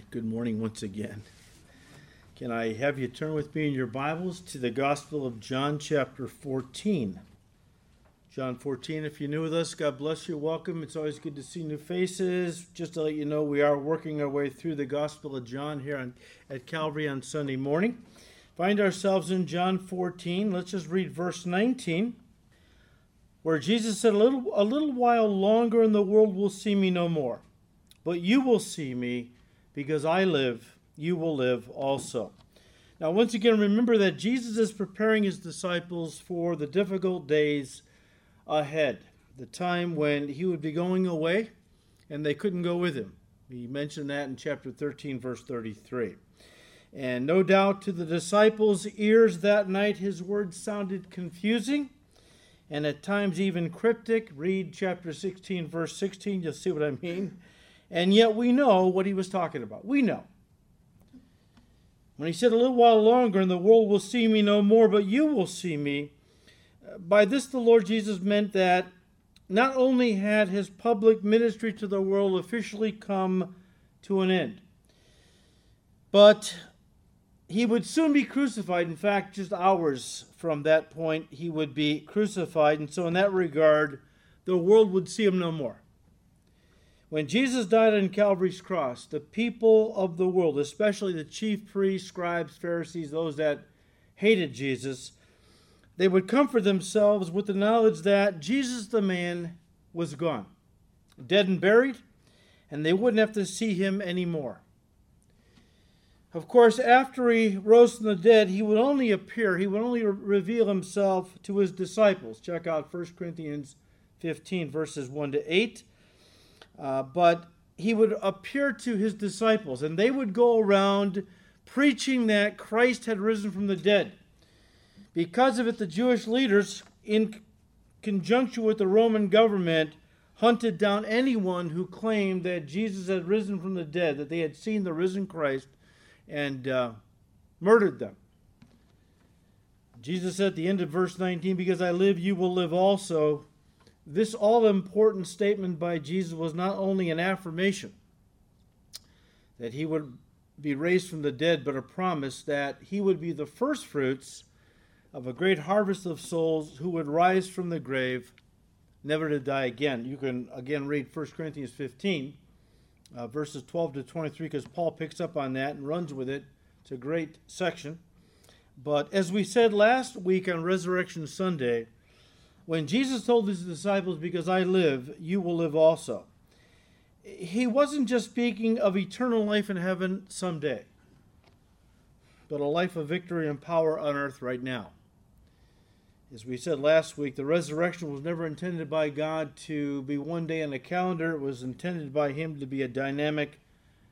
right, good morning once again. Can I have you turn with me in your Bibles to the Gospel of John, chapter 14? John 14, if you're new with us, God bless you. Welcome. It's always good to see new faces. Just to let you know, we are working our way through the Gospel of John here on, at Calvary on Sunday morning. Find ourselves in John 14. Let's just read verse 19, where Jesus said, A little, a little while longer, and the world will see me no more. But you will see me because I live, you will live also. Now, once again, remember that Jesus is preparing his disciples for the difficult days ahead, the time when he would be going away and they couldn't go with him. He mentioned that in chapter 13, verse 33. And no doubt to the disciples' ears that night, his words sounded confusing and at times even cryptic. Read chapter 16, verse 16, you'll see what I mean. And yet we know what he was talking about. We know. When he said, A little while longer, and the world will see me no more, but you will see me. By this, the Lord Jesus meant that not only had his public ministry to the world officially come to an end, but he would soon be crucified. In fact, just hours from that point, he would be crucified. And so, in that regard, the world would see him no more. When Jesus died on Calvary's cross, the people of the world, especially the chief priests, scribes, Pharisees, those that hated Jesus, they would comfort themselves with the knowledge that Jesus the man was gone, dead and buried, and they wouldn't have to see him anymore. Of course, after he rose from the dead, he would only appear, he would only reveal himself to his disciples. Check out 1 Corinthians 15, verses 1 to 8. Uh, but he would appear to his disciples, and they would go around preaching that Christ had risen from the dead. Because of it, the Jewish leaders, in conjunction with the Roman government, hunted down anyone who claimed that Jesus had risen from the dead, that they had seen the risen Christ, and uh, murdered them. Jesus said at the end of verse 19, Because I live, you will live also. This all important statement by Jesus was not only an affirmation that he would be raised from the dead, but a promise that he would be the first fruits of a great harvest of souls who would rise from the grave, never to die again. You can again read 1 Corinthians 15, uh, verses 12 to 23, because Paul picks up on that and runs with it. It's a great section. But as we said last week on Resurrection Sunday, when Jesus told his disciples, Because I live, you will live also, he wasn't just speaking of eternal life in heaven someday, but a life of victory and power on earth right now. As we said last week, the resurrection was never intended by God to be one day on a calendar. It was intended by Him to be a dynamic,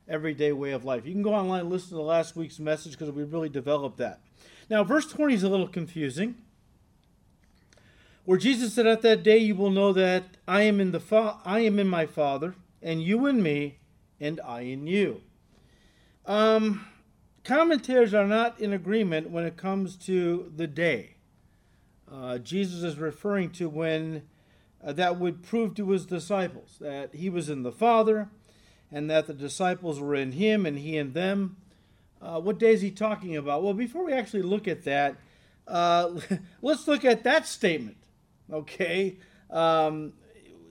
everyday way of life. You can go online and listen to last week's message because we really developed that. Now, verse 20 is a little confusing where Jesus said, "At that day you will know that I am in the fa- I am in my Father, and you in me, and I in you." Um, commentators are not in agreement when it comes to the day. Uh, Jesus is referring to when uh, that would prove to his disciples that he was in the Father, and that the disciples were in him, and he in them. Uh, what day is he talking about? Well, before we actually look at that, uh, let's look at that statement. Okay? Um,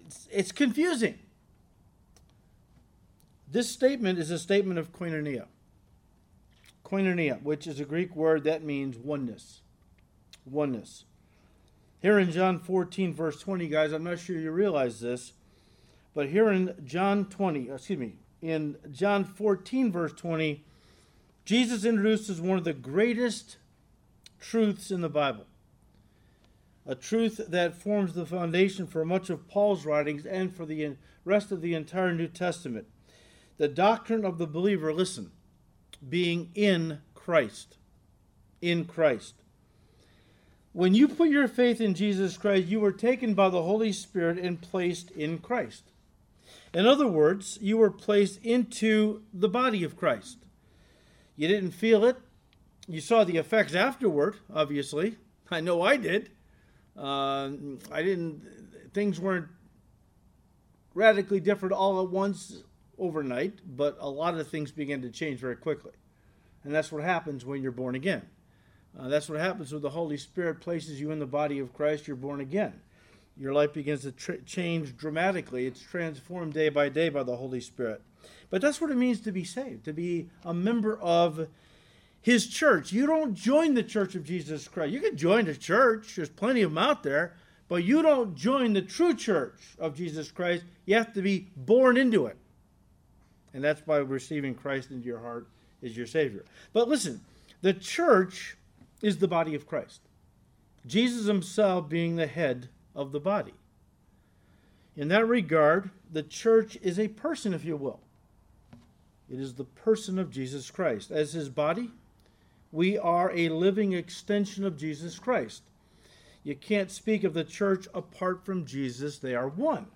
it's, it's confusing. This statement is a statement of koinonia. Koinonia, which is a Greek word that means oneness. Oneness. Here in John 14, verse 20, guys, I'm not sure you realize this, but here in John 20, excuse me, in John 14, verse 20, Jesus introduces one of the greatest truths in the Bible a truth that forms the foundation for much of Paul's writings and for the rest of the entire New Testament. The doctrine of the believer, listen, being in Christ. In Christ. When you put your faith in Jesus Christ, you were taken by the Holy Spirit and placed in Christ. In other words, you were placed into the body of Christ. You didn't feel it. You saw the effects afterward, obviously. I know I did. Uh, I didn't. Things weren't radically different all at once overnight, but a lot of things begin to change very quickly. And that's what happens when you're born again. Uh, that's what happens when the Holy Spirit places you in the body of Christ, you're born again. Your life begins to tr- change dramatically. It's transformed day by day by the Holy Spirit. But that's what it means to be saved, to be a member of His church. You don't join the church of Jesus Christ. You can join the church, there's plenty of them out there, but you don't join the true church of Jesus Christ. You have to be born into it. And that's by receiving Christ into your heart as your Savior. But listen, the church is the body of Christ. Jesus himself being the head of the body. In that regard, the church is a person, if you will. It is the person of Jesus Christ. As his body, we are a living extension of Jesus Christ. You can't speak of the church apart from Jesus, they are one.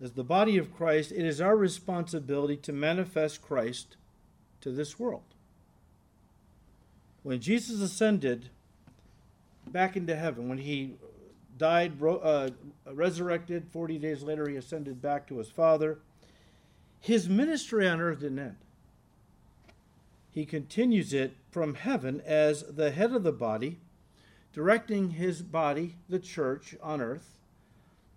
As the body of Christ, it is our responsibility to manifest Christ to this world. When Jesus ascended back into heaven, when he died, uh, resurrected, 40 days later, he ascended back to his Father, his ministry on earth didn't end. He continues it from heaven as the head of the body, directing his body, the church on earth,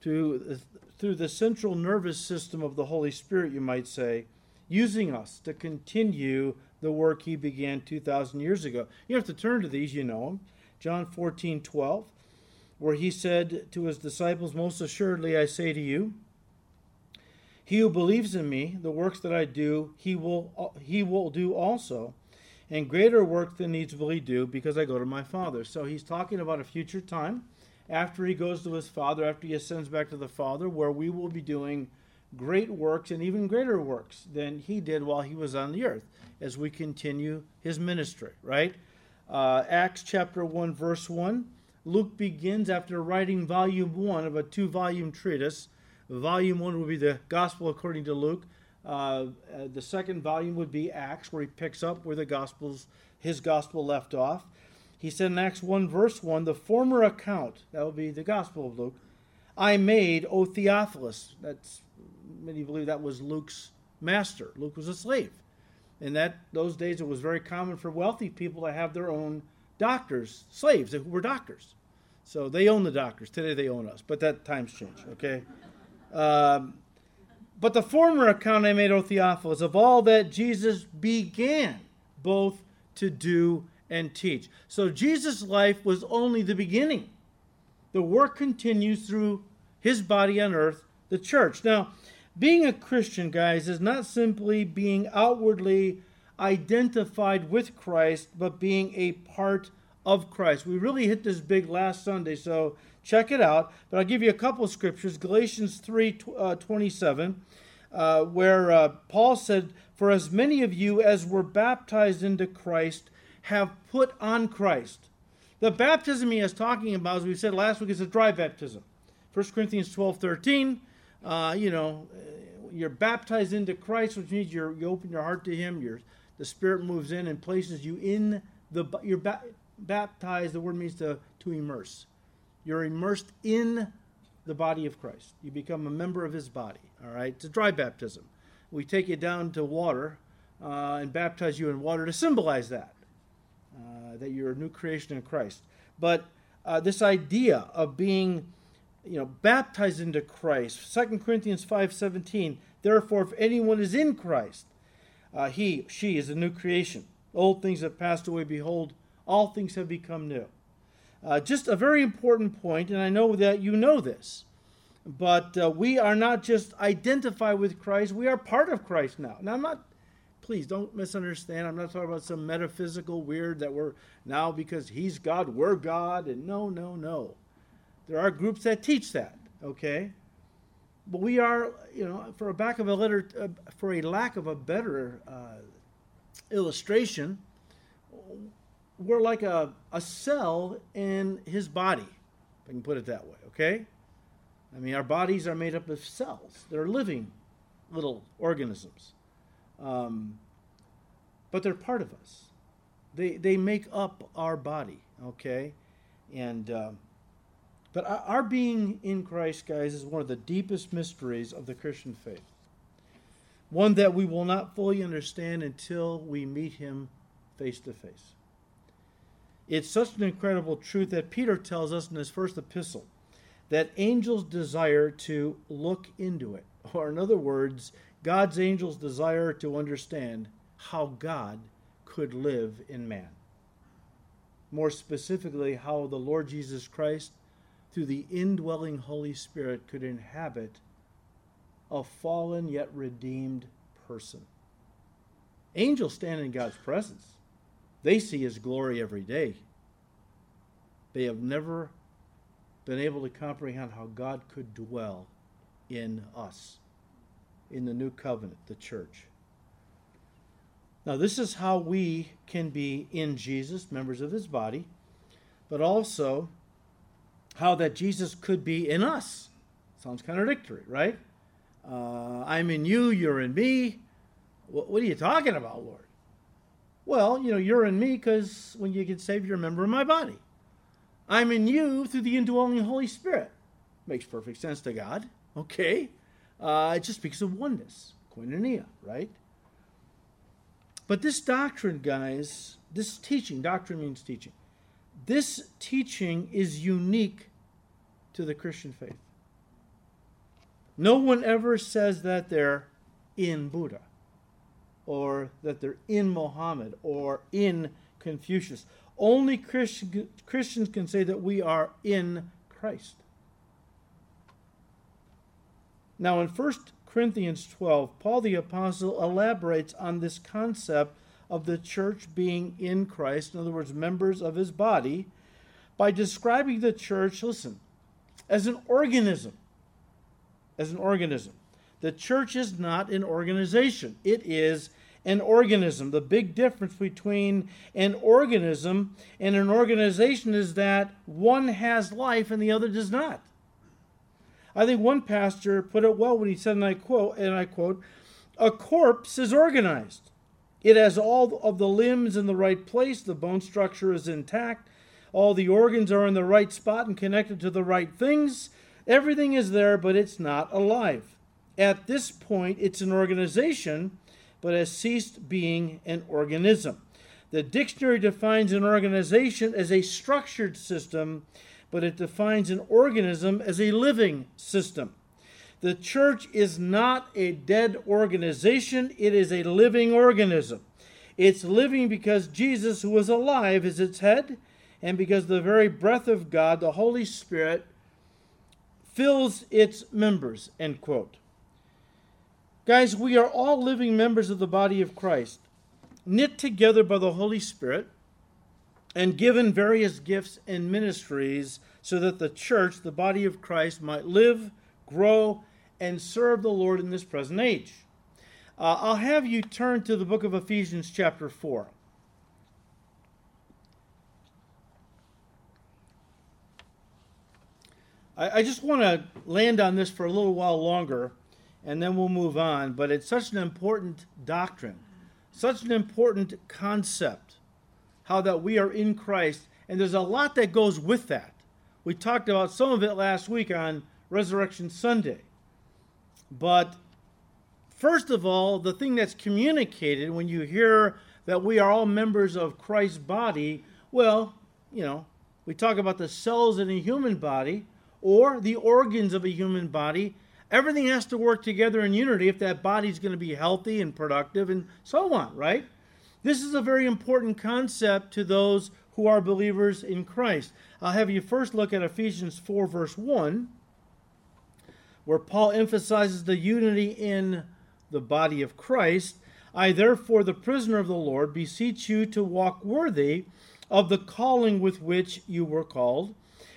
to, through the central nervous system of the Holy Spirit, you might say, using us to continue the work he began 2,000 years ago. You have to turn to these, you know them. John 14, 12, where he said to his disciples, Most assuredly I say to you, he who believes in me, the works that I do, he will, he will do also. And greater work than these will he do, because I go to my Father. So he's talking about a future time after he goes to his Father, after he ascends back to the Father, where we will be doing great works and even greater works than he did while he was on the earth as we continue his ministry, right? Uh, Acts chapter 1, verse 1. Luke begins after writing volume 1 of a two volume treatise. Volume 1 will be the Gospel according to Luke. Uh, uh, the second volume would be Acts, where he picks up where the Gospels, his Gospel left off. He said in Acts 1, verse 1, the former account, that would be the Gospel of Luke, I made, O Theophilus. That's many believe that was Luke's master. Luke was a slave. In that those days, it was very common for wealthy people to have their own doctors, slaves who were doctors. So they own the doctors. Today they own us, but that times change. Okay. Um, but the former account I made, O Theophilus, of all that Jesus began both to do and teach. So Jesus' life was only the beginning. The work continues through his body on earth, the church. Now, being a Christian, guys, is not simply being outwardly identified with Christ, but being a part of Christ. We really hit this big last Sunday, so check it out. But I'll give you a couple of scriptures Galatians 3 uh, 27, uh, where uh, Paul said, For as many of you as were baptized into Christ have put on Christ. The baptism he is talking about, as we said last week, is a dry baptism. 1 Corinthians 12 13 uh, you know, you're baptized into Christ, which means you you open your heart to Him. Your the Spirit moves in and places you in the. You're ba- baptized. The word means to to immerse. You're immersed in the body of Christ. You become a member of His body. All right, it's a dry baptism. We take you down to water uh, and baptize you in water to symbolize that uh, that you're a new creation in Christ. But uh, this idea of being you know, baptized into Christ. 2 Corinthians 5.17, therefore if anyone is in Christ, uh, he, she is a new creation. Old things have passed away, behold, all things have become new. Uh, just a very important point, and I know that you know this, but uh, we are not just identified with Christ, we are part of Christ now. Now, I'm not, please don't misunderstand, I'm not talking about some metaphysical weird that we're now because He's God, we're God, and no, no, no. There are groups that teach that, okay? But we are, you know, for a back of a letter, uh, for a lack of a better uh, illustration, we're like a, a cell in his body, if I can put it that way, okay? I mean, our bodies are made up of cells. They're living little organisms. Um, but they're part of us. They, they make up our body, okay? And um, but our being in Christ, guys, is one of the deepest mysteries of the Christian faith. one that we will not fully understand until we meet him face to face. It's such an incredible truth that Peter tells us in his first epistle that angels desire to look into it. Or, in other words, God's angels desire to understand how God could live in man. More specifically, how the Lord Jesus Christ, through the indwelling Holy Spirit, could inhabit a fallen yet redeemed person. Angels stand in God's presence. They see his glory every day. They have never been able to comprehend how God could dwell in us, in the new covenant, the church. Now, this is how we can be in Jesus, members of his body, but also how that Jesus could be in us. Sounds contradictory, right? Uh, I'm in you, you're in me. What, what, are you talking about, Lord? Well, you know, you're in me because when you get saved, you're a member of my body. I'm in you through the indwelling Holy Spirit. Makes perfect sense to God. Okay. Uh, it just speaks of oneness, koinonia, right? But this doctrine, guys, this teaching, doctrine means teaching. This teaching is unique to the Christian faith. No one ever says that they're in Buddha or that they're in Mohammed or in Confucius. Only Christian, Christians can say that we are in Christ. Now, in 1 Corinthians 12, Paul the Apostle elaborates on this concept of the church being in Christ, in other words, members of his body, by describing the church, listen, as an organism. As an organism. The church is not an organization, it is an organism. The big difference between an organism and an organization is that one has life and the other does not. I think one pastor put it well when he said, and I quote, and I quote, a corpse is organized. It has all of the limbs in the right place, the bone structure is intact, all the organs are in the right spot and connected to the right things. Everything is there, but it's not alive. At this point, it's an organization but has ceased being an organism. The dictionary defines an organization as a structured system, but it defines an organism as a living system. The church is not a dead organization, it is a living organism. It's living because Jesus, who is alive, is its head, and because the very breath of God, the Holy Spirit, fills its members. End quote. Guys, we are all living members of the body of Christ, knit together by the Holy Spirit and given various gifts and ministries so that the church, the body of Christ, might live, grow, and serve the Lord in this present age. Uh, I'll have you turn to the book of Ephesians, chapter 4. I, I just want to land on this for a little while longer and then we'll move on. But it's such an important doctrine, such an important concept, how that we are in Christ. And there's a lot that goes with that. We talked about some of it last week on Resurrection Sunday. But first of all, the thing that's communicated when you hear that we are all members of Christ's body, well, you know, we talk about the cells in a human body or the organs of a human body Everything has to work together in unity if that body's going to be healthy and productive and so on, right? This is a very important concept to those who are believers in Christ. I'll have you first look at Ephesians 4, verse 1, where Paul emphasizes the unity in the body of Christ. I, therefore, the prisoner of the Lord, beseech you to walk worthy of the calling with which you were called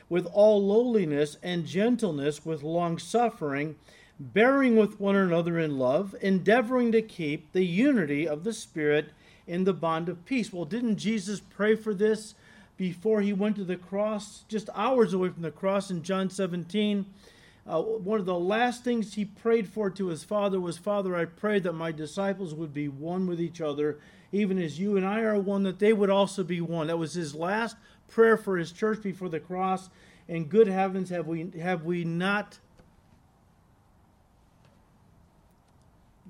with all lowliness and gentleness, with long suffering, bearing with one another in love, endeavoring to keep the unity of the Spirit in the bond of peace. Well, didn't Jesus pray for this before he went to the cross, just hours away from the cross in John 17? Uh, one of the last things he prayed for to his Father was, Father, I pray that my disciples would be one with each other, even as you and I are one, that they would also be one. That was his last prayer for his church before the cross. And good heavens, have we have we not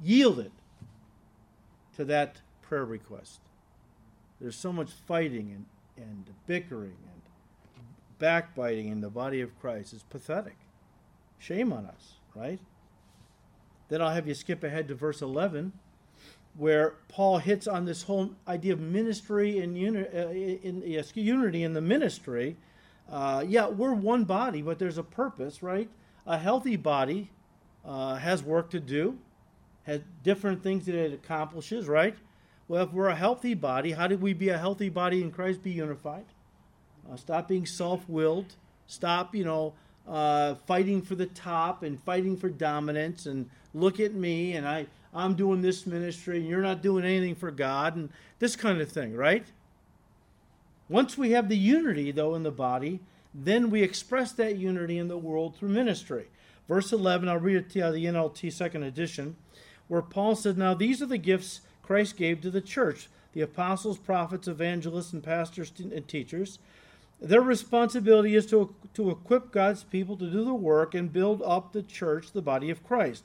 yielded to that prayer request. There's so much fighting and, and bickering and backbiting in the body of Christ. It's pathetic. Shame on us, right? Then I'll have you skip ahead to verse 11, where Paul hits on this whole idea of ministry and uni- uh, in, unity in the ministry. Uh, yeah, we're one body, but there's a purpose, right? A healthy body uh, has work to do, has different things that it accomplishes, right? Well, if we're a healthy body, how do we be a healthy body in Christ? Be unified. Uh, stop being self-willed. Stop, you know, uh, fighting for the top and fighting for dominance. And look at me, and I, I'm doing this ministry, and you're not doing anything for God, and this kind of thing, right? Once we have the unity, though, in the body, then we express that unity in the world through ministry. Verse 11, I'll read it to the NLT second edition, where Paul said, Now these are the gifts Christ gave to the church the apostles, prophets, evangelists, and pastors and teachers. Their responsibility is to, to equip God's people to do the work and build up the church, the body of Christ.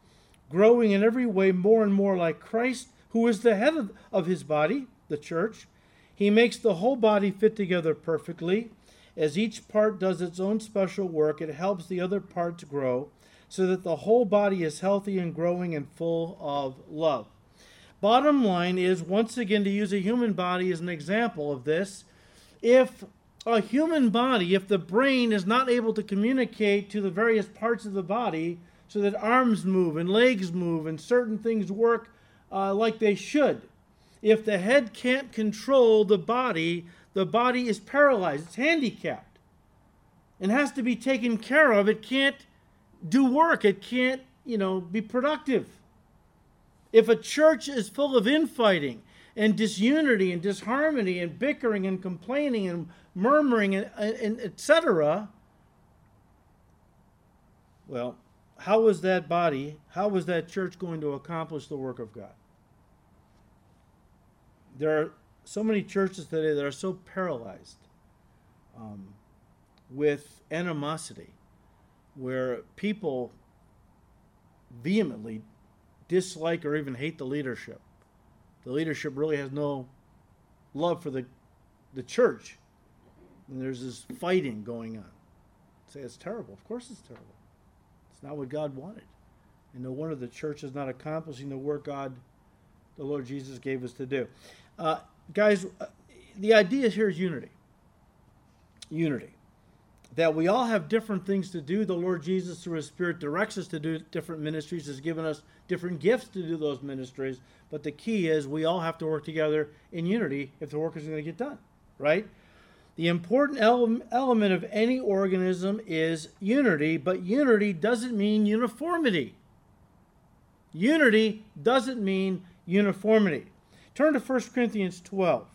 growing in every way more and more like Christ, who is the head of his body, the church. He makes the whole body fit together perfectly. As each part does its own special work, it helps the other parts grow so that the whole body is healthy and growing and full of love. Bottom line is, once again, to use a human body as an example of this, if a human body, if the brain is not able to communicate to the various parts of the body so that arms move and legs move and certain things work uh, like they should, if the head can't control the body, the body is paralyzed, it's handicapped, and has to be taken care of. It can't do work, it can't, you know, be productive. If a church is full of infighting and disunity and disharmony and bickering and complaining and murmuring and, and etc., well, how is that body, how is that church going to accomplish the work of God? There are so many churches today that are so paralyzed um, with animosity, where people vehemently dislike or even hate the leadership. The leadership really has no love for the, the church. And there's this fighting going on. Say it's terrible. Of course it's terrible. Not what God wanted. And no wonder the church is not accomplishing the work God, the Lord Jesus, gave us to do. Uh, guys, uh, the idea here is unity. Unity that we all have different things to do. The Lord Jesus, through His Spirit, directs us to do different ministries, has given us different gifts to do those ministries. But the key is we all have to work together in unity if the work is going to get done, right? The important ele- element of any organism is unity, but unity doesn't mean uniformity. Unity doesn't mean uniformity. Turn to 1 Corinthians 12.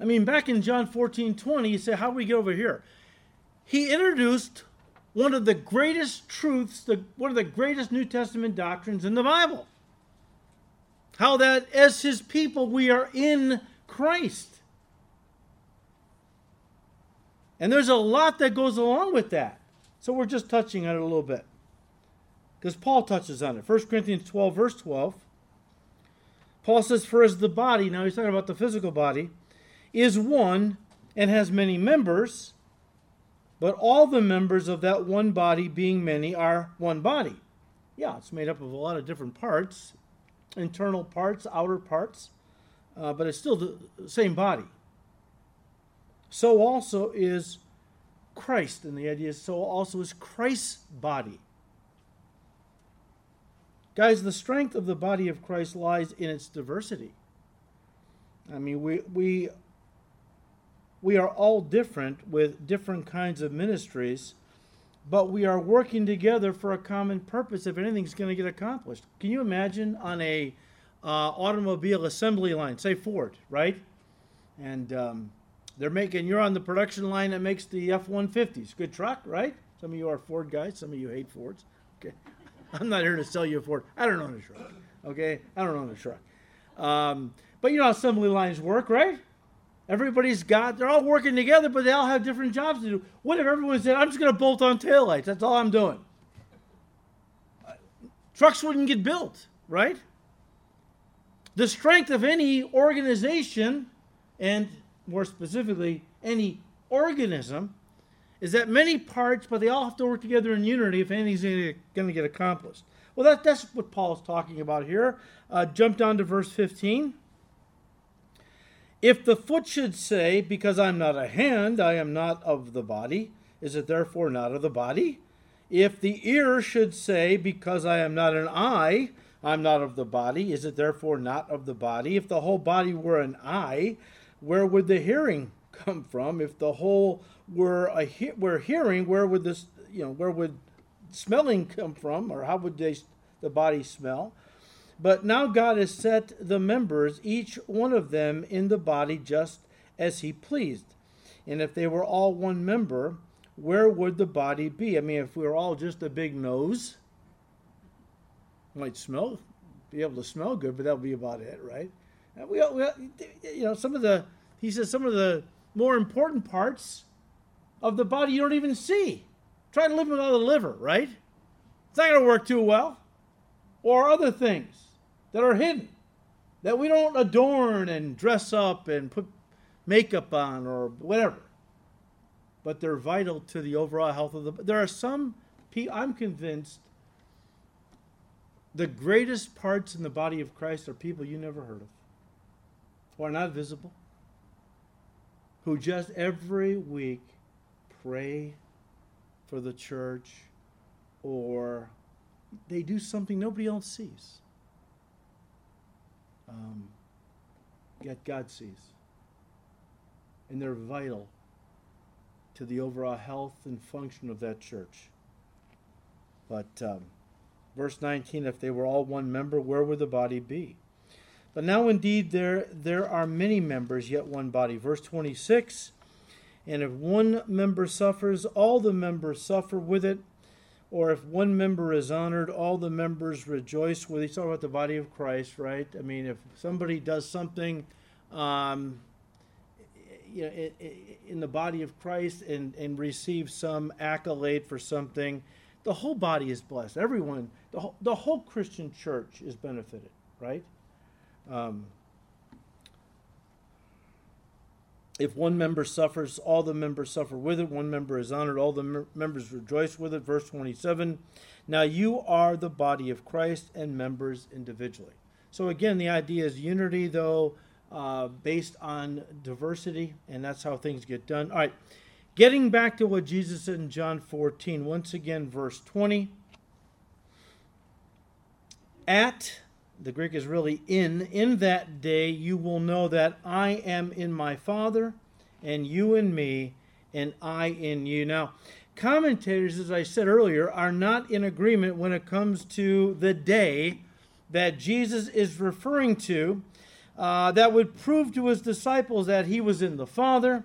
I mean, back in John 14 20, he said, How do we get over here? He introduced one of the greatest truths, the, one of the greatest New Testament doctrines in the Bible. How that as his people, we are in Christ. And there's a lot that goes along with that. So we're just touching on it a little bit. Because Paul touches on it. 1 Corinthians 12, verse 12. Paul says, For as the body, now he's talking about the physical body, is one and has many members, but all the members of that one body, being many, are one body. Yeah, it's made up of a lot of different parts, internal parts, outer parts, uh, but it's still the same body. So also is Christ, and the idea is so also is Christ's body. Guys, the strength of the body of Christ lies in its diversity. I mean, we, we we are all different with different kinds of ministries, but we are working together for a common purpose if anything's going to get accomplished. Can you imagine on a uh, automobile assembly line, say Ford, right? And um, they're making, you're on the production line that makes the F 150s. Good truck, right? Some of you are Ford guys, some of you hate Fords. Okay. I'm not here to sell you a Ford. I don't own a truck. Okay? I don't own a truck. Um, but you know assembly lines work, right? Everybody's got, they're all working together, but they all have different jobs to do. What if everyone said, I'm just going to bolt on taillights? That's all I'm doing. Trucks wouldn't get built, right? The strength of any organization, and more specifically, any organism, is that many parts, but they all have to work together in unity if anything's going to get accomplished. Well, that, that's what Paul's talking about here. Uh, jump down to verse 15. If the foot should say, Because I'm not a hand, I am not of the body, is it therefore not of the body? If the ear should say, Because I am not an eye, I'm not of the body, is it therefore not of the body? If the whole body were an eye, where would the hearing come from? If the whole were a he- were hearing, where would this you know where would smelling come from, or how would they the body smell? But now God has set the members, each one of them, in the body just as He pleased. And if they were all one member, where would the body be? I mean, if we were all just a big nose, might smell, be able to smell good, but that would be about it, right? And we, we, you know, some of the, he says, some of the more important parts of the body you don't even see. Try to live without the liver, right? It's not going to work too well. Or other things that are hidden, that we don't adorn and dress up and put makeup on or whatever. But they're vital to the overall health of the. There are some. I'm convinced. The greatest parts in the body of Christ are people you never heard of, who are not visible, who just every week pray for the church or they do something nobody else sees um, yet God sees. And they're vital to the overall health and function of that church. But um, verse 19 if they were all one member, where would the body be? But now indeed there, there are many members, yet one body. Verse 26 And if one member suffers, all the members suffer with it or if one member is honored, all the members rejoice with. He's talking about the body of Christ, right? I mean, if somebody does something, um, you know, in the body of Christ and, and receives some accolade for something, the whole body is blessed. Everyone, the whole, the whole Christian church is benefited, right? Um, If one member suffers, all the members suffer with it. One member is honored, all the members rejoice with it. Verse 27 Now you are the body of Christ and members individually. So again, the idea is unity, though, uh, based on diversity, and that's how things get done. All right, getting back to what Jesus said in John 14, once again, verse 20. At the Greek is really in, in that day you will know that I am in my Father, and you in me, and I in you. Now, commentators, as I said earlier, are not in agreement when it comes to the day that Jesus is referring to uh, that would prove to his disciples that he was in the Father.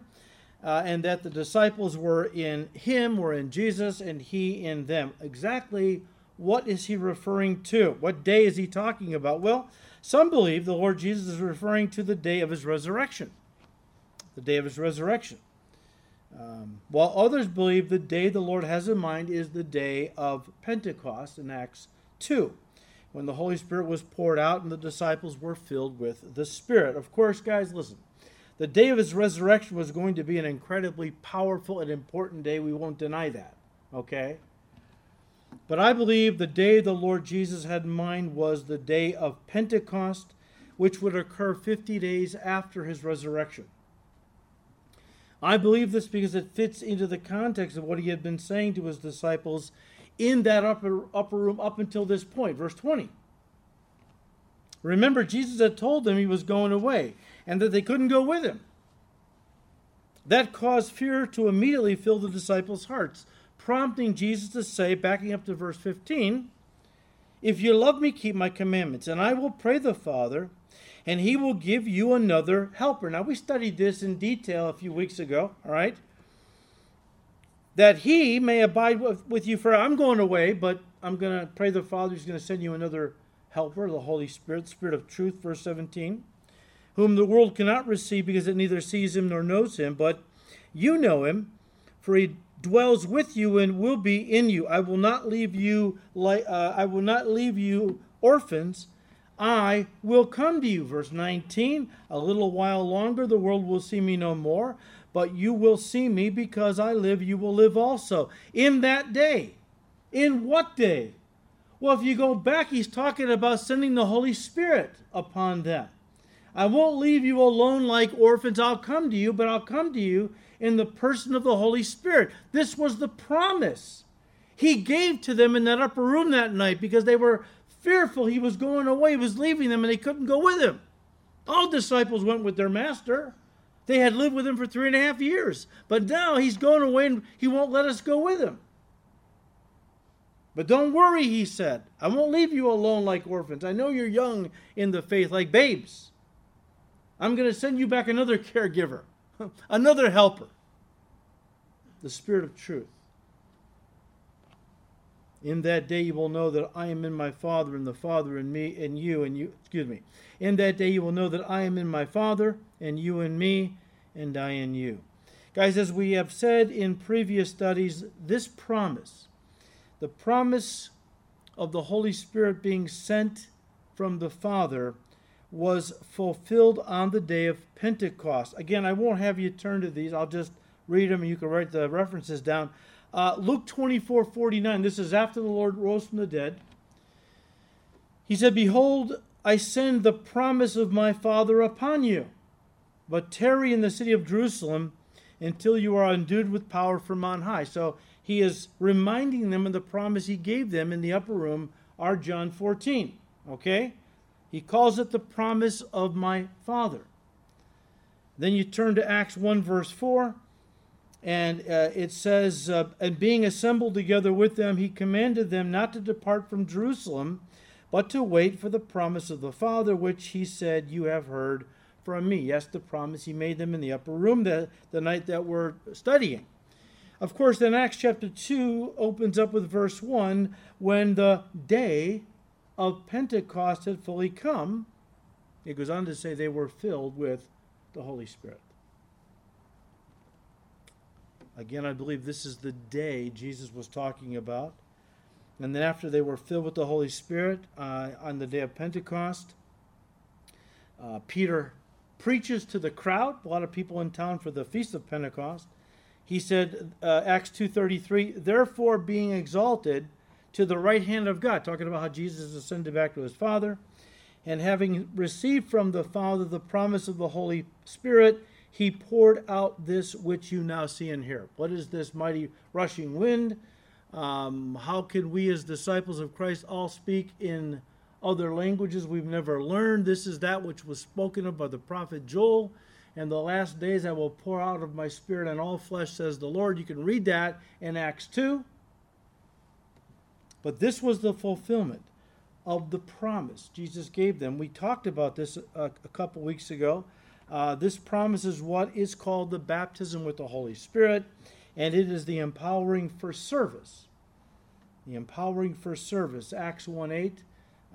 Uh, and that the disciples were in him, were in Jesus, and he in them. Exactly what is he referring to? What day is he talking about? Well, some believe the Lord Jesus is referring to the day of his resurrection. The day of his resurrection. Um, while others believe the day the Lord has in mind is the day of Pentecost in Acts 2, when the Holy Spirit was poured out and the disciples were filled with the Spirit. Of course, guys, listen. The day of his resurrection was going to be an incredibly powerful and important day. We won't deny that. Okay? But I believe the day the Lord Jesus had in mind was the day of Pentecost, which would occur 50 days after his resurrection. I believe this because it fits into the context of what he had been saying to his disciples in that upper, upper room up until this point, verse 20. Remember, Jesus had told them he was going away and that they couldn't go with him. That caused fear to immediately fill the disciples' hearts. Prompting Jesus to say, backing up to verse 15, If you love me, keep my commandments, and I will pray the Father, and he will give you another helper. Now, we studied this in detail a few weeks ago, all right? That he may abide with you for I'm going away, but I'm going to pray the Father is going to send you another helper, the Holy Spirit, Spirit of truth, verse 17, whom the world cannot receive because it neither sees him nor knows him, but you know him, for he dwells with you and will be in you. I will not leave you like uh, I will not leave you orphans. I will come to you. Verse 19. A little while longer the world will see me no more, but you will see me because I live, you will live also. In that day. In what day? Well, if you go back, he's talking about sending the Holy Spirit upon them. I won't leave you alone like orphans. I'll come to you, but I'll come to you in the person of the Holy Spirit. This was the promise he gave to them in that upper room that night because they were fearful he was going away, he was leaving them, and they couldn't go with him. All disciples went with their master. They had lived with him for three and a half years. But now he's going away and he won't let us go with him. But don't worry, he said. I won't leave you alone like orphans. I know you're young in the faith, like babes. I'm going to send you back another caregiver, another helper, the Spirit of truth. In that day you will know that I am in my Father, and the Father in me, and you, and you, excuse me. In that day you will know that I am in my Father, and you in me, and I in you. Guys, as we have said in previous studies, this promise, the promise of the Holy Spirit being sent from the Father, was fulfilled on the day of Pentecost. Again, I won't have you turn to these, I'll just read them and you can write the references down. Uh, Luke 24 49, this is after the Lord rose from the dead. He said, Behold, I send the promise of my Father upon you, but tarry in the city of Jerusalem until you are endued with power from on high. So he is reminding them of the promise he gave them in the upper room, our John 14. Okay? He calls it the promise of my Father. Then you turn to Acts 1, verse 4, and uh, it says, uh, And being assembled together with them, he commanded them not to depart from Jerusalem, but to wait for the promise of the Father, which he said, You have heard from me. Yes, the promise he made them in the upper room the, the night that we're studying. Of course, then Acts chapter 2 opens up with verse 1 when the day of Pentecost had fully come. It goes on to say they were filled with the Holy Spirit. Again, I believe this is the day Jesus was talking about. And then, after they were filled with the Holy Spirit uh, on the day of Pentecost, uh, Peter preaches to the crowd, a lot of people in town for the feast of Pentecost. He said, uh, Acts 2.33, Therefore being exalted to the right hand of God, talking about how Jesus ascended back to his Father, and having received from the Father the promise of the Holy Spirit, he poured out this which you now see and hear. What is this mighty rushing wind? Um, how can we, as disciples of Christ, all speak in other languages we've never learned? This is that which was spoken of by the prophet Joel. In the last days, I will pour out of my spirit on all flesh, says the Lord. You can read that in Acts 2. But this was the fulfillment of the promise Jesus gave them. We talked about this a, a couple weeks ago. Uh, this promise is what is called the baptism with the Holy Spirit, and it is the empowering for service. The empowering for service. Acts 1 8.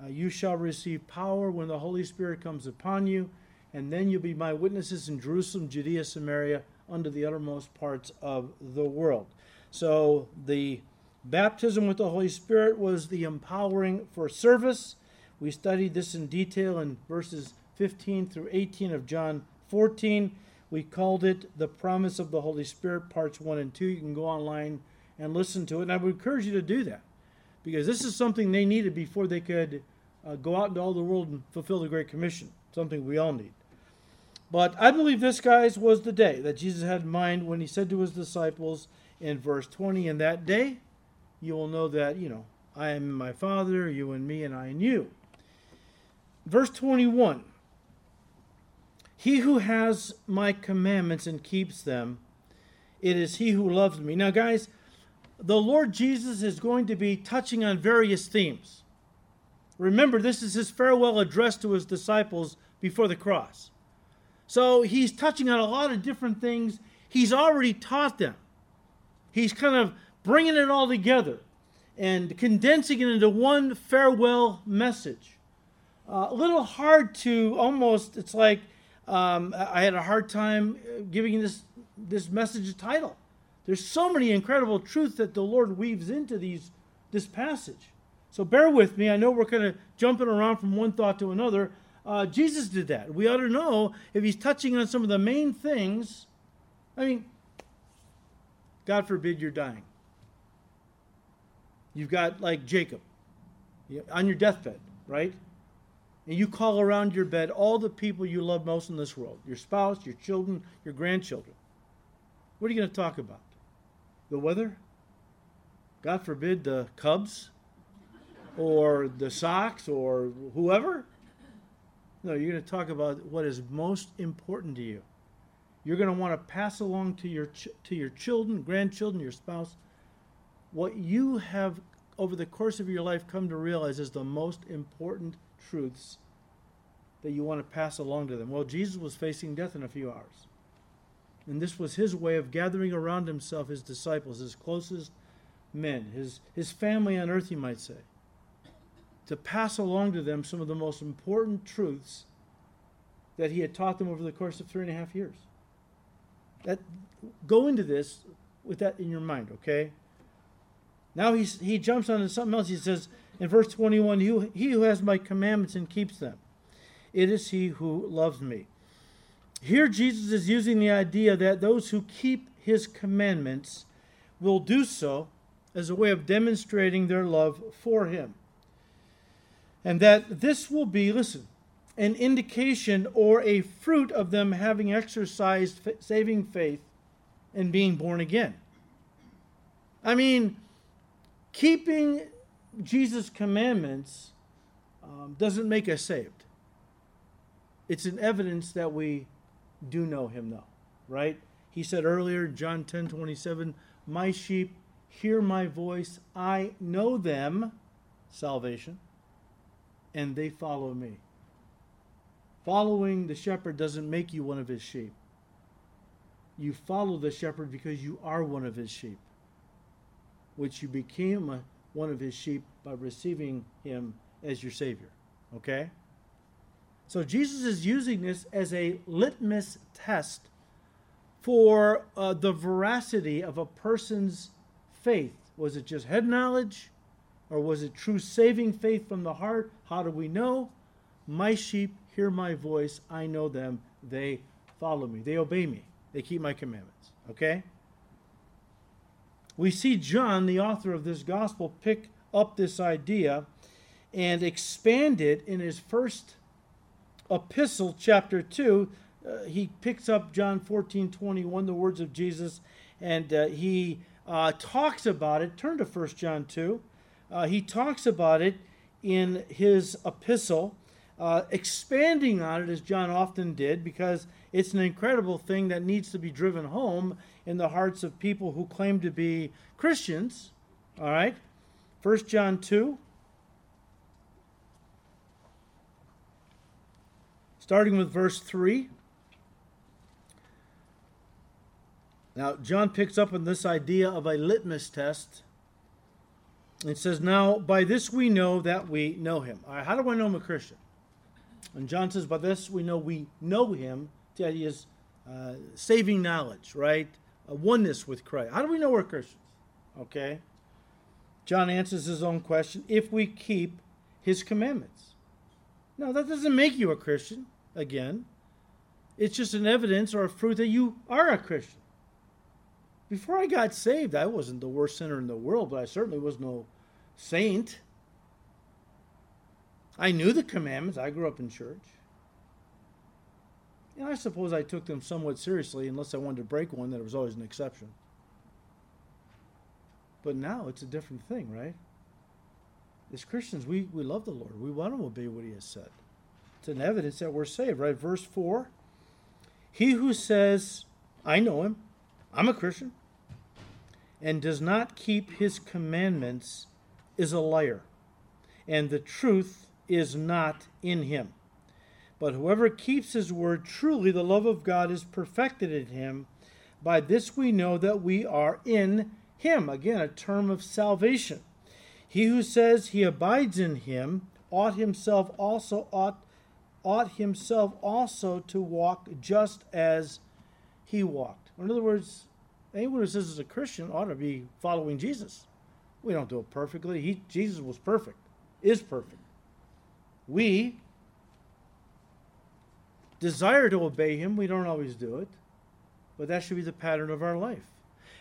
Uh, you shall receive power when the Holy Spirit comes upon you, and then you'll be my witnesses in Jerusalem, Judea, Samaria, under the uttermost parts of the world. So the baptism with the Holy Spirit was the empowering for service. We studied this in detail in verses 15 through 18 of John 14. We called it the promise of the Holy Spirit, parts 1 and 2. You can go online and listen to it. And I would encourage you to do that because this is something they needed before they could uh, go out into all the world and fulfill the Great Commission, something we all need. But I believe this, guys, was the day that Jesus had in mind when he said to his disciples in verse 20, In that day you will know that, you know, I am my Father, you and me, and I in you. Verse 21 He who has my commandments and keeps them, it is he who loves me. Now, guys, the Lord Jesus is going to be touching on various themes. Remember, this is his farewell address to his disciples before the cross. So he's touching on a lot of different things he's already taught them. He's kind of bringing it all together and condensing it into one farewell message. Uh, a little hard to almost, it's like um, I had a hard time giving this, this message a title. There's so many incredible truths that the Lord weaves into these, this passage. So bear with me. I know we're kind of jumping around from one thought to another. Uh, Jesus did that. We ought to know if he's touching on some of the main things. I mean, God forbid you're dying. You've got like Jacob on your deathbed, right? And you call around your bed all the people you love most in this world your spouse, your children, your grandchildren. What are you going to talk about? The weather? God forbid the Cubs? Or the Sox? Or whoever? No, you're going to talk about what is most important to you. You're going to want to pass along to your ch- to your children, grandchildren, your spouse what you have over the course of your life come to realize is the most important truths that you want to pass along to them. Well, Jesus was facing death in a few hours. And this was his way of gathering around himself his disciples, his closest men, his, his family on earth, you might say, to pass along to them some of the most important truths that he had taught them over the course of three and a half years. That, go into this with that in your mind, okay? Now he's, he jumps on to something else. He says in verse 21 he, he who has my commandments and keeps them, it is he who loves me. Here, Jesus is using the idea that those who keep his commandments will do so as a way of demonstrating their love for him. And that this will be, listen, an indication or a fruit of them having exercised saving faith and being born again. I mean, keeping Jesus' commandments um, doesn't make us saved. It's an evidence that we do know him, though, right? He said earlier, John 10 27, My sheep hear my voice, I know them, salvation, and they follow me. Following the shepherd doesn't make you one of his sheep. You follow the shepherd because you are one of his sheep which you became a, one of his sheep by receiving him as your Savior. Okay? So Jesus is using this as a litmus test for uh, the veracity of a person's faith. Was it just head knowledge? Or was it true saving faith from the heart? How do we know? My sheep hear my voice. I know them. They follow me. They obey me. They keep my commandments. Okay? We see John, the author of this gospel, pick up this idea and expand it in his first epistle, chapter 2. Uh, he picks up John 14 21, the words of Jesus, and uh, he uh, talks about it. Turn to 1 John 2. Uh, he talks about it in his epistle, uh, expanding on it as John often did, because it's an incredible thing that needs to be driven home in the hearts of people who claim to be Christians. All right? 1 John 2. Starting with verse 3. Now, John picks up on this idea of a litmus test. It says, Now, by this we know that we know him. All right, how do I know I'm a Christian? And John says, By this we know we know him. The idea is uh, saving knowledge, right? A oneness with Christ. How do we know we're Christians? Okay. John answers his own question if we keep his commandments. No, that doesn't make you a Christian, again. It's just an evidence or a fruit that you are a Christian. Before I got saved, I wasn't the worst sinner in the world, but I certainly was no saint. I knew the commandments. I grew up in church. And I suppose I took them somewhat seriously, unless I wanted to break one, that it was always an exception. But now it's a different thing, right? As Christians, we, we love the Lord. We want to obey what He has said. It's an evidence that we're saved, right? Verse 4 He who says, I know Him, I'm a Christian, and does not keep his commandments is a liar, and the truth is not in him. But whoever keeps his word, truly the love of God is perfected in him. By this we know that we are in him. Again, a term of salvation. He who says he abides in him ought himself also ought ought himself also to walk just as he walked. In other words, anyone who says is a Christian ought to be following Jesus. We don't do it perfectly. He, Jesus was perfect, is perfect. We desire to obey him. We don't always do it, but that should be the pattern of our life.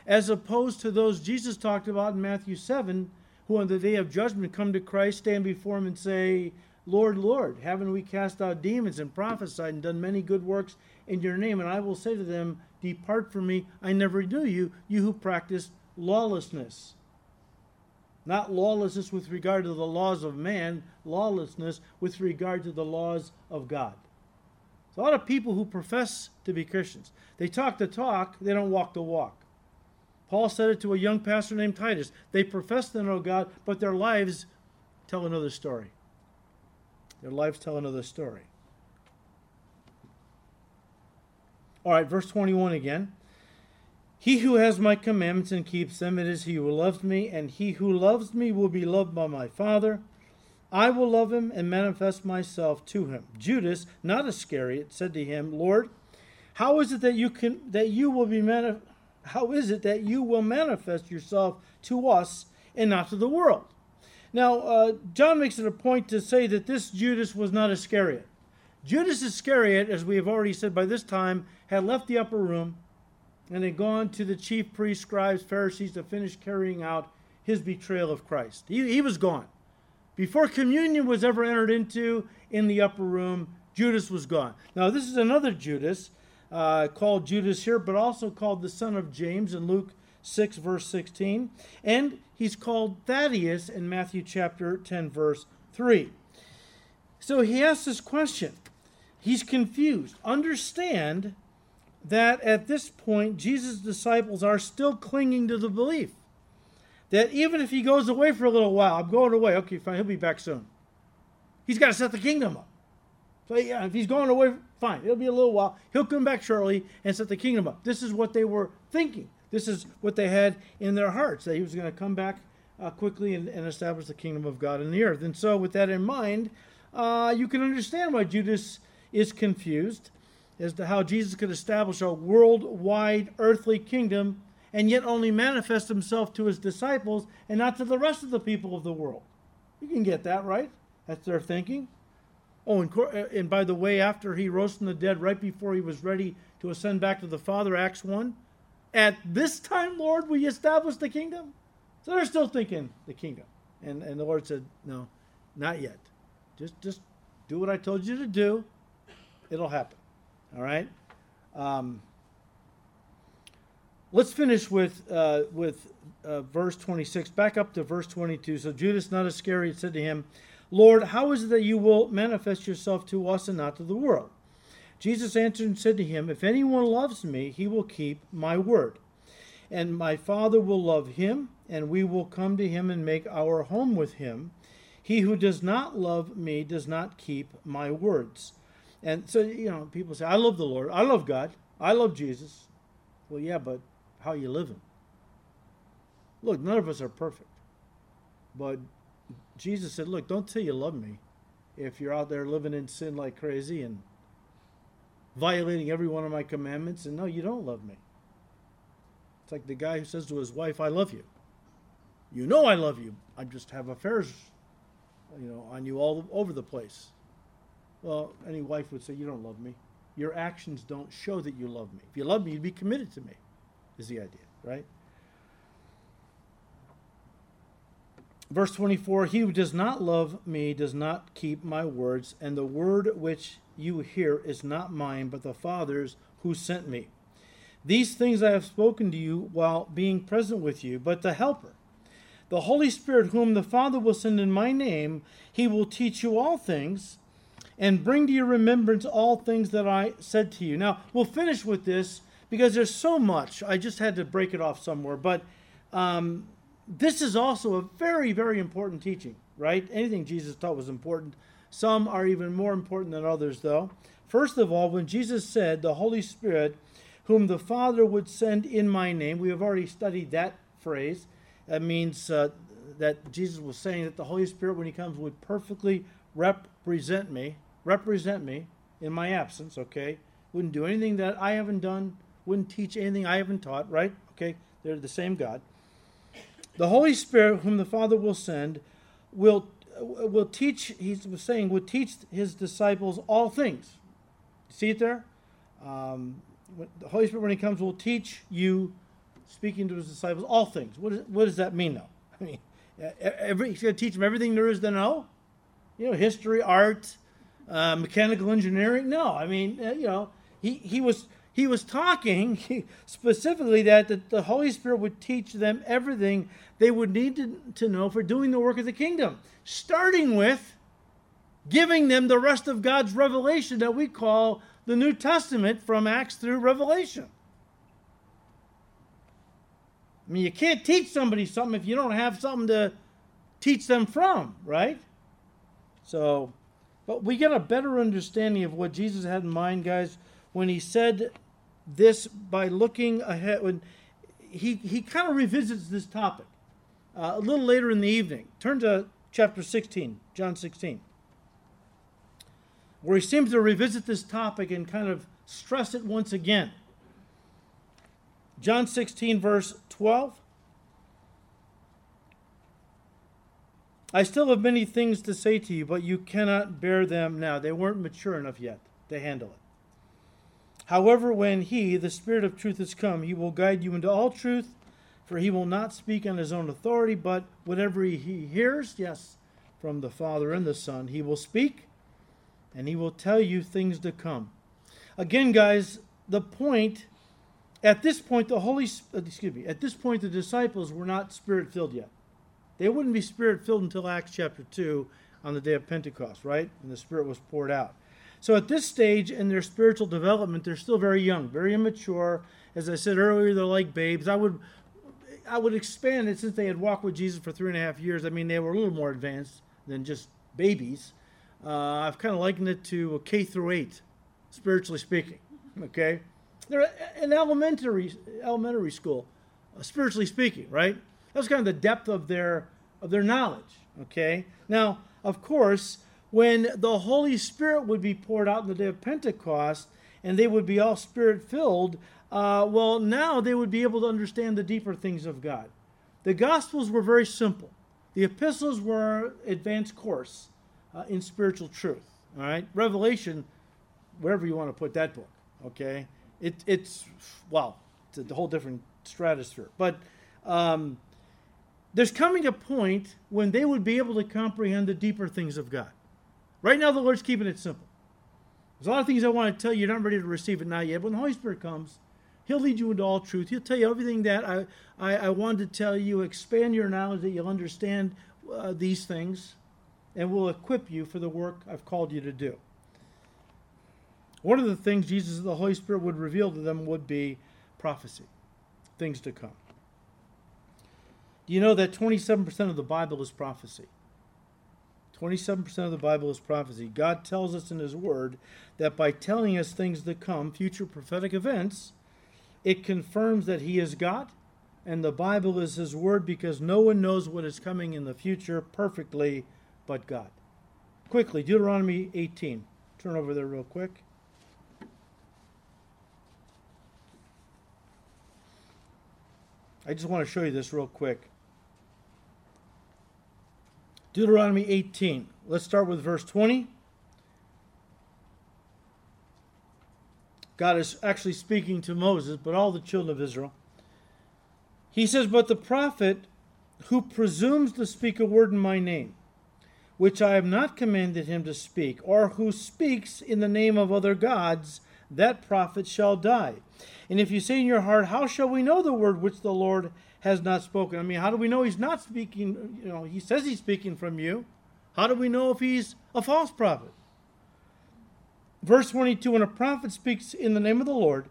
As opposed to those Jesus talked about in Matthew 7, who on the day of judgment come to Christ, stand before him, and say, Lord, Lord, haven't we cast out demons and prophesied and done many good works in your name? And I will say to them, Depart from me, I never knew you, you who practice lawlessness. Not lawlessness with regard to the laws of man, lawlessness with regard to the laws of God. A lot of people who profess to be Christians. They talk the talk, they don't walk the walk. Paul said it to a young pastor named Titus. They profess to know God, but their lives tell another story. Their lives tell another story. All right, verse 21 again. He who has my commandments and keeps them, it is he who loves me, and he who loves me will be loved by my Father. I will love him and manifest myself to him. Judas, not Iscariot, said to him, Lord, how is it that you can that you will be manif- how is it that you will manifest yourself to us and not to the world? Now, uh, John makes it a point to say that this Judas was not Iscariot. Judas Iscariot, as we have already said by this time, had left the upper room and had gone to the chief priests, scribes, Pharisees to finish carrying out his betrayal of Christ. He, he was gone. Before communion was ever entered into in the upper room, Judas was gone. Now, this is another Judas uh, called Judas here, but also called the son of James in Luke 6, verse 16. And he's called Thaddeus in Matthew chapter 10, verse 3. So he asks this question He's confused. Understand that at this point, Jesus' disciples are still clinging to the belief that even if he goes away for a little while, I'm going away, okay, fine, he'll be back soon. He's got to set the kingdom up. So, yeah, if he's going away, fine, it'll be a little while. He'll come back shortly and set the kingdom up. This is what they were thinking. This is what they had in their hearts, that he was going to come back uh, quickly and, and, establish the kingdom of God in the earth. And so, with that in mind, uh, you can understand why Judas is confused as to how Jesus could establish a worldwide earthly kingdom and yet only manifest himself to his disciples and not to the rest of the people of the world. You can get that, right? That's their thinking. Oh, and, uh, and by the way, after he rose from the dead, right before he was ready to ascend back to the Father, Acts 1, at this time, Lord, you establish the kingdom? So they're still thinking the kingdom. And, and the Lord said, No, not yet. Just, just do what I told you to do it'll happen. All right. Um, let's finish with uh, with uh, verse 26. Back up to verse 22. So Judas, not Iscariot, said to him, "Lord, how is it that you will manifest yourself to us and not to the world?" Jesus answered and said to him, If anyone loves me, he will keep my word. And my Father will love him, and we will come to him and make our home with him. He who does not love me does not keep my words. And so, you know, people say, I love the Lord. I love God. I love Jesus. Well, yeah, but how you living? Look, none of us are perfect. But Jesus said, look, don't say you love me if you're out there living in sin like crazy and violating every one of my commandments. And no, you don't love me. It's like the guy who says to his wife, I love you. You know I love you. I just have affairs, you know, on you all over the place. Well, any wife would say, You don't love me. Your actions don't show that you love me. If you love me, you'd be committed to me, is the idea, right? Verse 24 He who does not love me does not keep my words, and the word which you hear is not mine, but the Father's who sent me. These things I have spoken to you while being present with you, but the Helper, the Holy Spirit, whom the Father will send in my name, he will teach you all things and bring to your remembrance all things that I said to you. Now, we'll finish with this because there's so much. I just had to break it off somewhere. But um, this is also a very, very important teaching, right? Anything Jesus taught was important. Some are even more important than others, though. First of all, when Jesus said, The Holy Spirit, whom the Father would send in my name, we have already studied that phrase. That means uh, that Jesus was saying that the Holy Spirit, when He comes, would perfectly represent me, represent me in my absence, okay? Wouldn't do anything that I haven't done, wouldn't teach anything I haven't taught, right? Okay, they're the same God. The Holy Spirit, whom the Father will send, will will teach. He was saying would teach his disciples all things. See it there. Um, the Holy Spirit, when He comes, will teach you, speaking to His disciples, all things. What, is, what does that mean, though? I mean, every, He's going to teach them everything there is to know. You know, history, art, uh, mechanical engineering. No, I mean, uh, you know, he he was he was talking specifically that the, the, Holy Spirit would teach them everything they would need to, to know for doing the work of the kingdom, starting with giving them the rest of God's revelation that we call the New Testament from Acts through Revelation. I mean, you can't teach somebody something if you don't have something to teach them from, right? So, but we get a better understanding of what Jesus had in mind, guys, when he said this by looking ahead. When he he kind of revisits this topic uh, a little later in the evening. Turn to chapter 16, John 16, where he seems to revisit this topic and kind of stress it once again. John 16, verse 12. I still have many things to say to you, but you cannot bear them now. They weren't mature enough yet to handle it. However, when he, the Spirit of truth, has come, he will guide you into all truth, for he will not speak on his own authority, but whatever he hears, yes, from the Father and the Son, he will speak, and he will tell you things to come. Again, guys, the point at this point the holy uh, excuse me at this point the disciples were not spirit filled yet. They wouldn't be spirit filled until acts chapter 2 on the day of pentecost right? And the spirit was poured out so at this stage in their spiritual development, they're still very young, very immature. As I said earlier, they're like babes. I would I would expand it since they had walked with Jesus for three and a half years. I mean, they were a little more advanced than just babies. Uh, I've kind of likened it to a K through eight, spiritually speaking. Okay, they're an elementary elementary school, uh, spiritually speaking, right? That's kind of the depth of their of their knowledge. Okay, now of course when the Holy Spirit would be poured out in the day of Pentecost and they would be all spirit filled, uh, well, now they would be able to understand the deeper things of God. The Gospels were very simple, the epistles were advanced course uh, in spiritual truth. All right, Revelation, wherever you want to put that book, okay, it, it's well, it's a whole different stratosphere. But um, there's coming a point when they would be able to comprehend the deeper things of God. Right now, the Lord's keeping it simple. There's a lot of things I want to tell you. You're not ready to receive it now yet. When the Holy Spirit comes, He'll lead you into all truth. He'll tell you everything that I, I, I wanted to tell you, expand your knowledge that you'll understand uh, these things, and will equip you for the work I've called you to do. One of the things Jesus, the Holy Spirit, would reveal to them would be prophecy, things to come. Do you know that 27% of the Bible is prophecy? 27% of the Bible is prophecy. God tells us in His Word that by telling us things to come, future prophetic events, it confirms that He is God and the Bible is His Word because no one knows what is coming in the future perfectly but God. Quickly, Deuteronomy 18. Turn over there real quick. I just want to show you this real quick. Deuteronomy 18. Let's start with verse 20. God is actually speaking to Moses, but all the children of Israel. He says, But the prophet who presumes to speak a word in my name, which I have not commanded him to speak, or who speaks in the name of other gods, that prophet shall die. And if you say in your heart, How shall we know the word which the Lord has not spoken. I mean, how do we know he's not speaking? You know, he says he's speaking from you. How do we know if he's a false prophet? Verse 22 When a prophet speaks in the name of the Lord,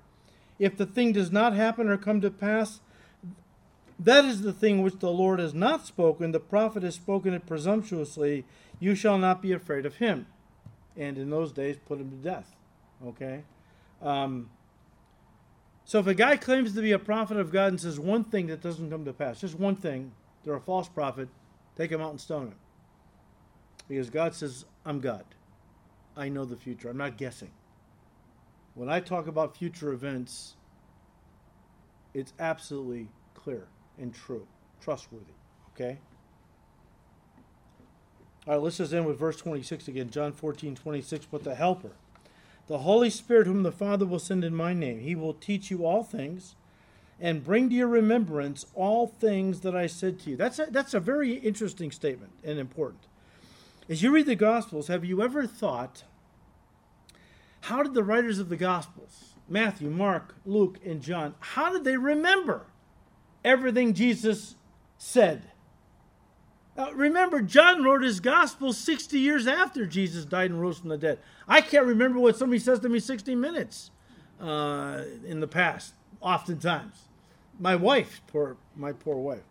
if the thing does not happen or come to pass, That is the thing which the Lord has not spoken. The prophet has spoken it presumptuously. You shall not be afraid of him. And in those days, put him to death. Okay? Um, so if a guy claims to be a prophet of God and says one thing that doesn't come to pass, just one thing, they're a false prophet, take him out and stone him. Because God says, I'm God. I know the future. I'm not guessing. When I talk about future events, it's absolutely clear and true, trustworthy. Okay? All right, let's just end with verse 26 again. John 14, 26. But the Helper, the Holy Spirit, whom the Father will send in my name, he will teach you all things and bring to your remembrance all things that I said to you. That's a, that's a very interesting statement and important. As you read the Gospels, have you ever thought, how did the writers of the Gospels, Matthew, Mark, Luke, and John, how did they remember everything Jesus said? Now, remember, John wrote his gospel 60 years after Jesus died and rose from the dead. I can't remember what somebody says to me 60 minutes uh, in the past, oftentimes. My wife, poor, my poor wife.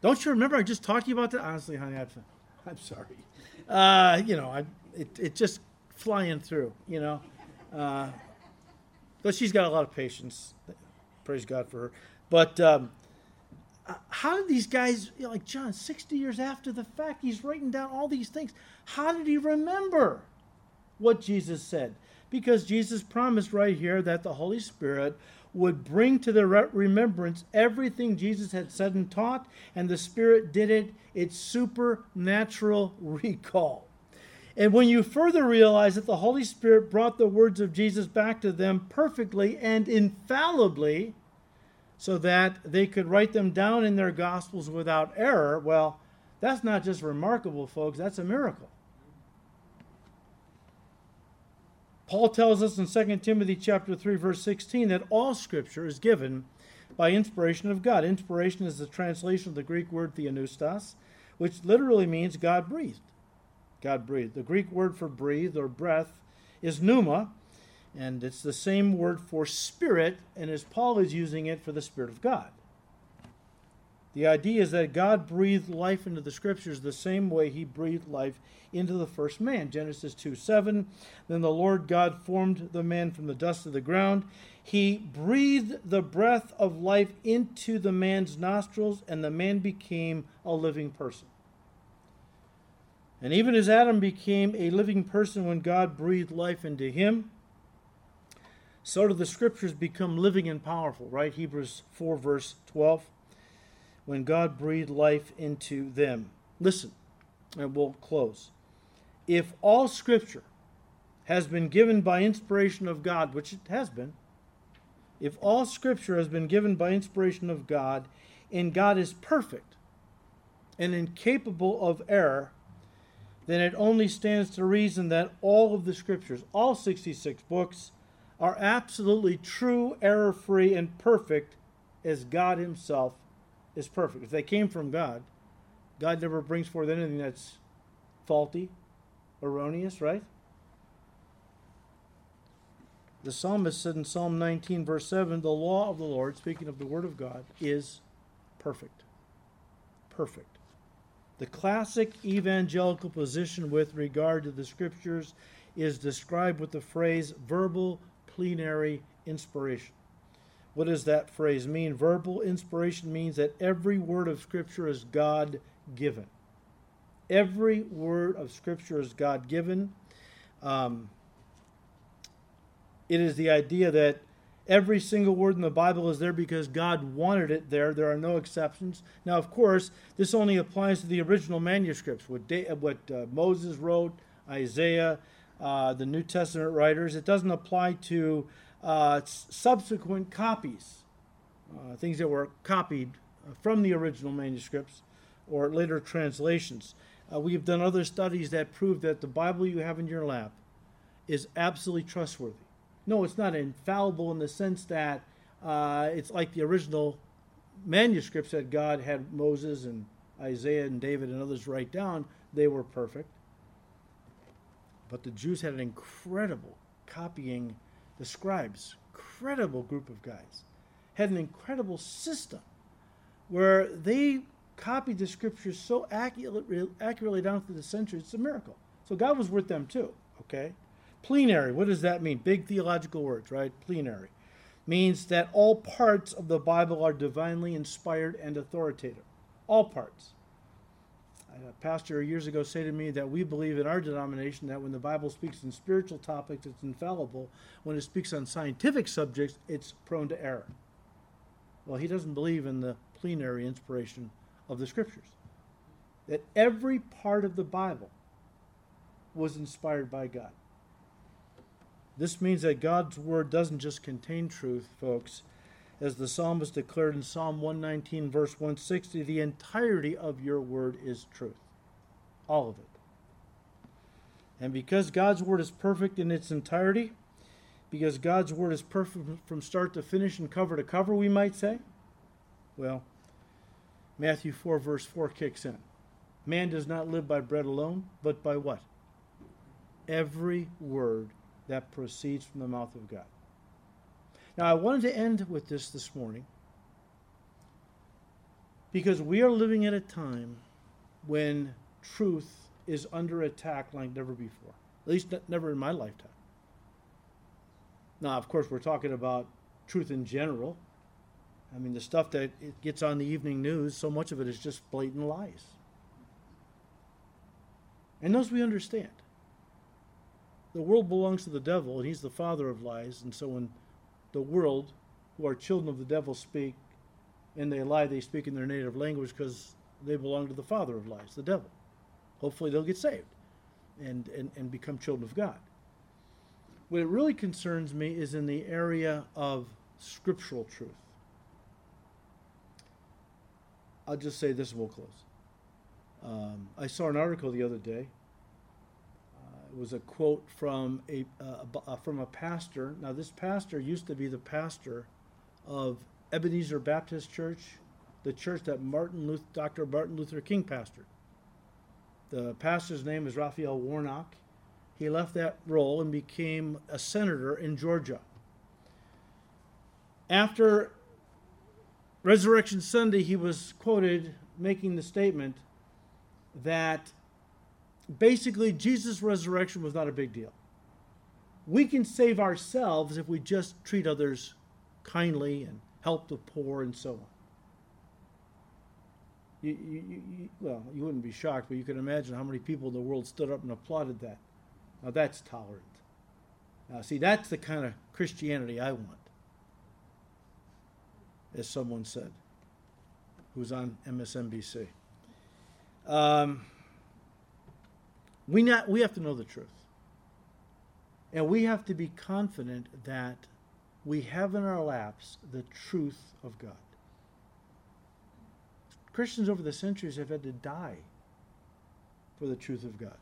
Don't you remember I just talked to you about that? Honestly, honey, I'm, I'm sorry. Uh, you know, I, it, it just flying through, you know. Uh, but she's got a lot of patience. Praise God for her. But um, Uh, how did these guys, you know, like John, 60 years after the fact, he's writing down all these things. How did he remember what Jesus said? Because Jesus promised right here that the Holy Spirit would bring to the remembrance everything Jesus had said and taught, and the Spirit did it. It's supernatural recall. And when you further realize that the Holy Spirit brought the words of Jesus back to them perfectly and infallibly, so that they could write them down in their Gospels without error, well, that's not just remarkable, folks, that's a miracle. Paul tells us in 2 Timothy chapter 3 verse 16 that all scripture is given by inspiration of God. Inspiration is the translation of the Greek word theopneustos, which literally means God breathed. God breathed. The Greek word for breathe or breath is pneuma, and it's the same word for spirit, and as Paul is using it for the Spirit of God. The idea is that God breathed life into the scriptures the same way he breathed life into the first man. Genesis 2 7. Then the Lord God formed the man from the dust of the ground. He breathed the breath of life into the man's nostrils, and the man became a living person. And even as Adam became a living person when God breathed life into him, so do the scriptures become living and powerful, right? Hebrews 4, verse 12, when God breathed life into them. Listen, and we'll close. If all scripture has been given by inspiration of God, which it has been, if all scripture has been given by inspiration of God, and God is perfect and incapable of error, then it only stands to reason that all of the scriptures, all 66 books, are absolutely true, error free, and perfect as God Himself is perfect. If they came from God, God never brings forth anything that's faulty, erroneous, right? The psalmist said in Psalm 19, verse 7 the law of the Lord, speaking of the Word of God, is perfect. Perfect. The classic evangelical position with regard to the Scriptures is described with the phrase verbal plenary inspiration. What does that phrase mean? Verbal inspiration means that every word of Scripture is God given. Every word of Scripture is God given. Um, it is the idea that every single word in the Bible is there because God wanted it there. There are no exceptions. Now, of course, this only applies to the original manuscripts, what, what uh, Moses wrote, Isaiah, uh, the New Testament writers. It doesn't apply to uh, subsequent copies, uh, things that were copied from the original manuscripts or later translations. Uh, we have done other studies that prove that the Bible you have in your lap is absolutely trustworthy. No, it's not infallible in the sense that uh, it's like the original manuscripts that God had Moses and Isaiah and David and others write down. They were perfect. But the Jews had an incredible copying the scribes, incredible group of guys, had an incredible system where they copied the scriptures so accurately, accurately down through the centuries. It's a miracle. So God was with them too. Okay, plenary. What does that mean? Big theological words, right? Plenary means that all parts of the Bible are divinely inspired and authoritative. All parts. A pastor years ago said to me that we believe in our denomination that when the Bible speaks in spiritual topics, it's infallible. When it speaks on scientific subjects, it's prone to error. Well, he doesn't believe in the plenary inspiration of the scriptures. That every part of the Bible was inspired by God. This means that God's word doesn't just contain truth, folks. As the psalmist declared in Psalm 119, verse 160, the entirety of your word is truth. All of it. And because God's word is perfect in its entirety, because God's word is perfect from start to finish and cover to cover, we might say, well, Matthew 4, verse 4 kicks in. Man does not live by bread alone, but by what? Every word that proceeds from the mouth of God. Now, I wanted to end with this this morning because we are living at a time when truth is under attack like never before, at least never in my lifetime. Now, of course, we're talking about truth in general. I mean, the stuff that gets on the evening news, so much of it is just blatant lies. And those we understand the world belongs to the devil, and he's the father of lies. And so when the world, who are children of the devil, speak and they lie, they speak in their native language because they belong to the father of lies, the devil. Hopefully they'll get saved and, and, and become children of God. What it really concerns me is in the area of scriptural truth. I'll just say this and we'll close. Um, I saw an article the other day was a quote from a uh, uh, from a pastor. Now, this pastor used to be the pastor of Ebenezer Baptist Church, the church that Martin Luther, Dr. Martin Luther King pastored. The pastor's name is Raphael Warnock. He left that role and became a senator in Georgia. After Resurrection Sunday, he was quoted making the statement that basically, Jesus' resurrection was not a big deal. We can save ourselves if we just treat others kindly and help the poor and so on. You, you, you, well, you wouldn't be shocked, but you can imagine how many people in the world stood up and applauded that. Now that's tolerant. Now, see, that's the kind of Christianity I want, as someone said, who's on MSNBC. Um, we, not, we have to know the truth. And we have to be confident that we have in our laps the truth of God. Christians over the centuries have had to die for the truth of God.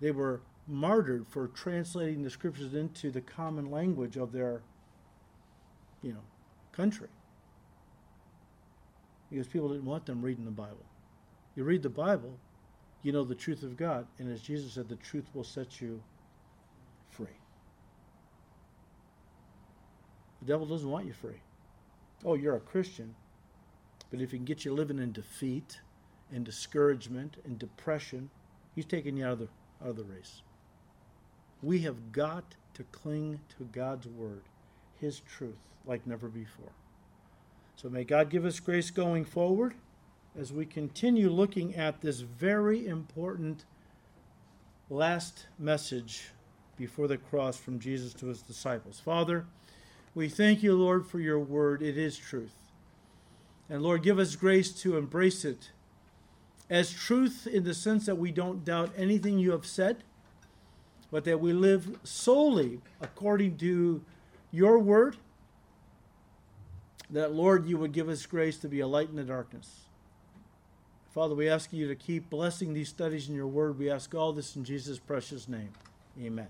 They were martyred for translating the scriptures into the common language of their, you know, country. Because people didn't want them reading the Bible. You read the Bible, you know the truth of God. And as Jesus said, the truth will set you free. The devil doesn't want you free. Oh, you're a Christian. But if he can get you living in defeat and discouragement and depression, he's taking you out of the, out of the race. We have got to cling to God's word, his truth, like never before. So may God give us grace going forward as we continue looking at this very important last message before the cross from Jesus to his disciples. Father, we thank you, Lord, for your word. It is truth. And Lord, give us grace to embrace it as truth in the sense that we don't doubt anything you have said, but that we live solely according to your word. That, Lord, you would give us grace to be a light in the darkness. Father, we ask you to keep blessing these studies in your word. We ask all this in Jesus' precious name. Amen.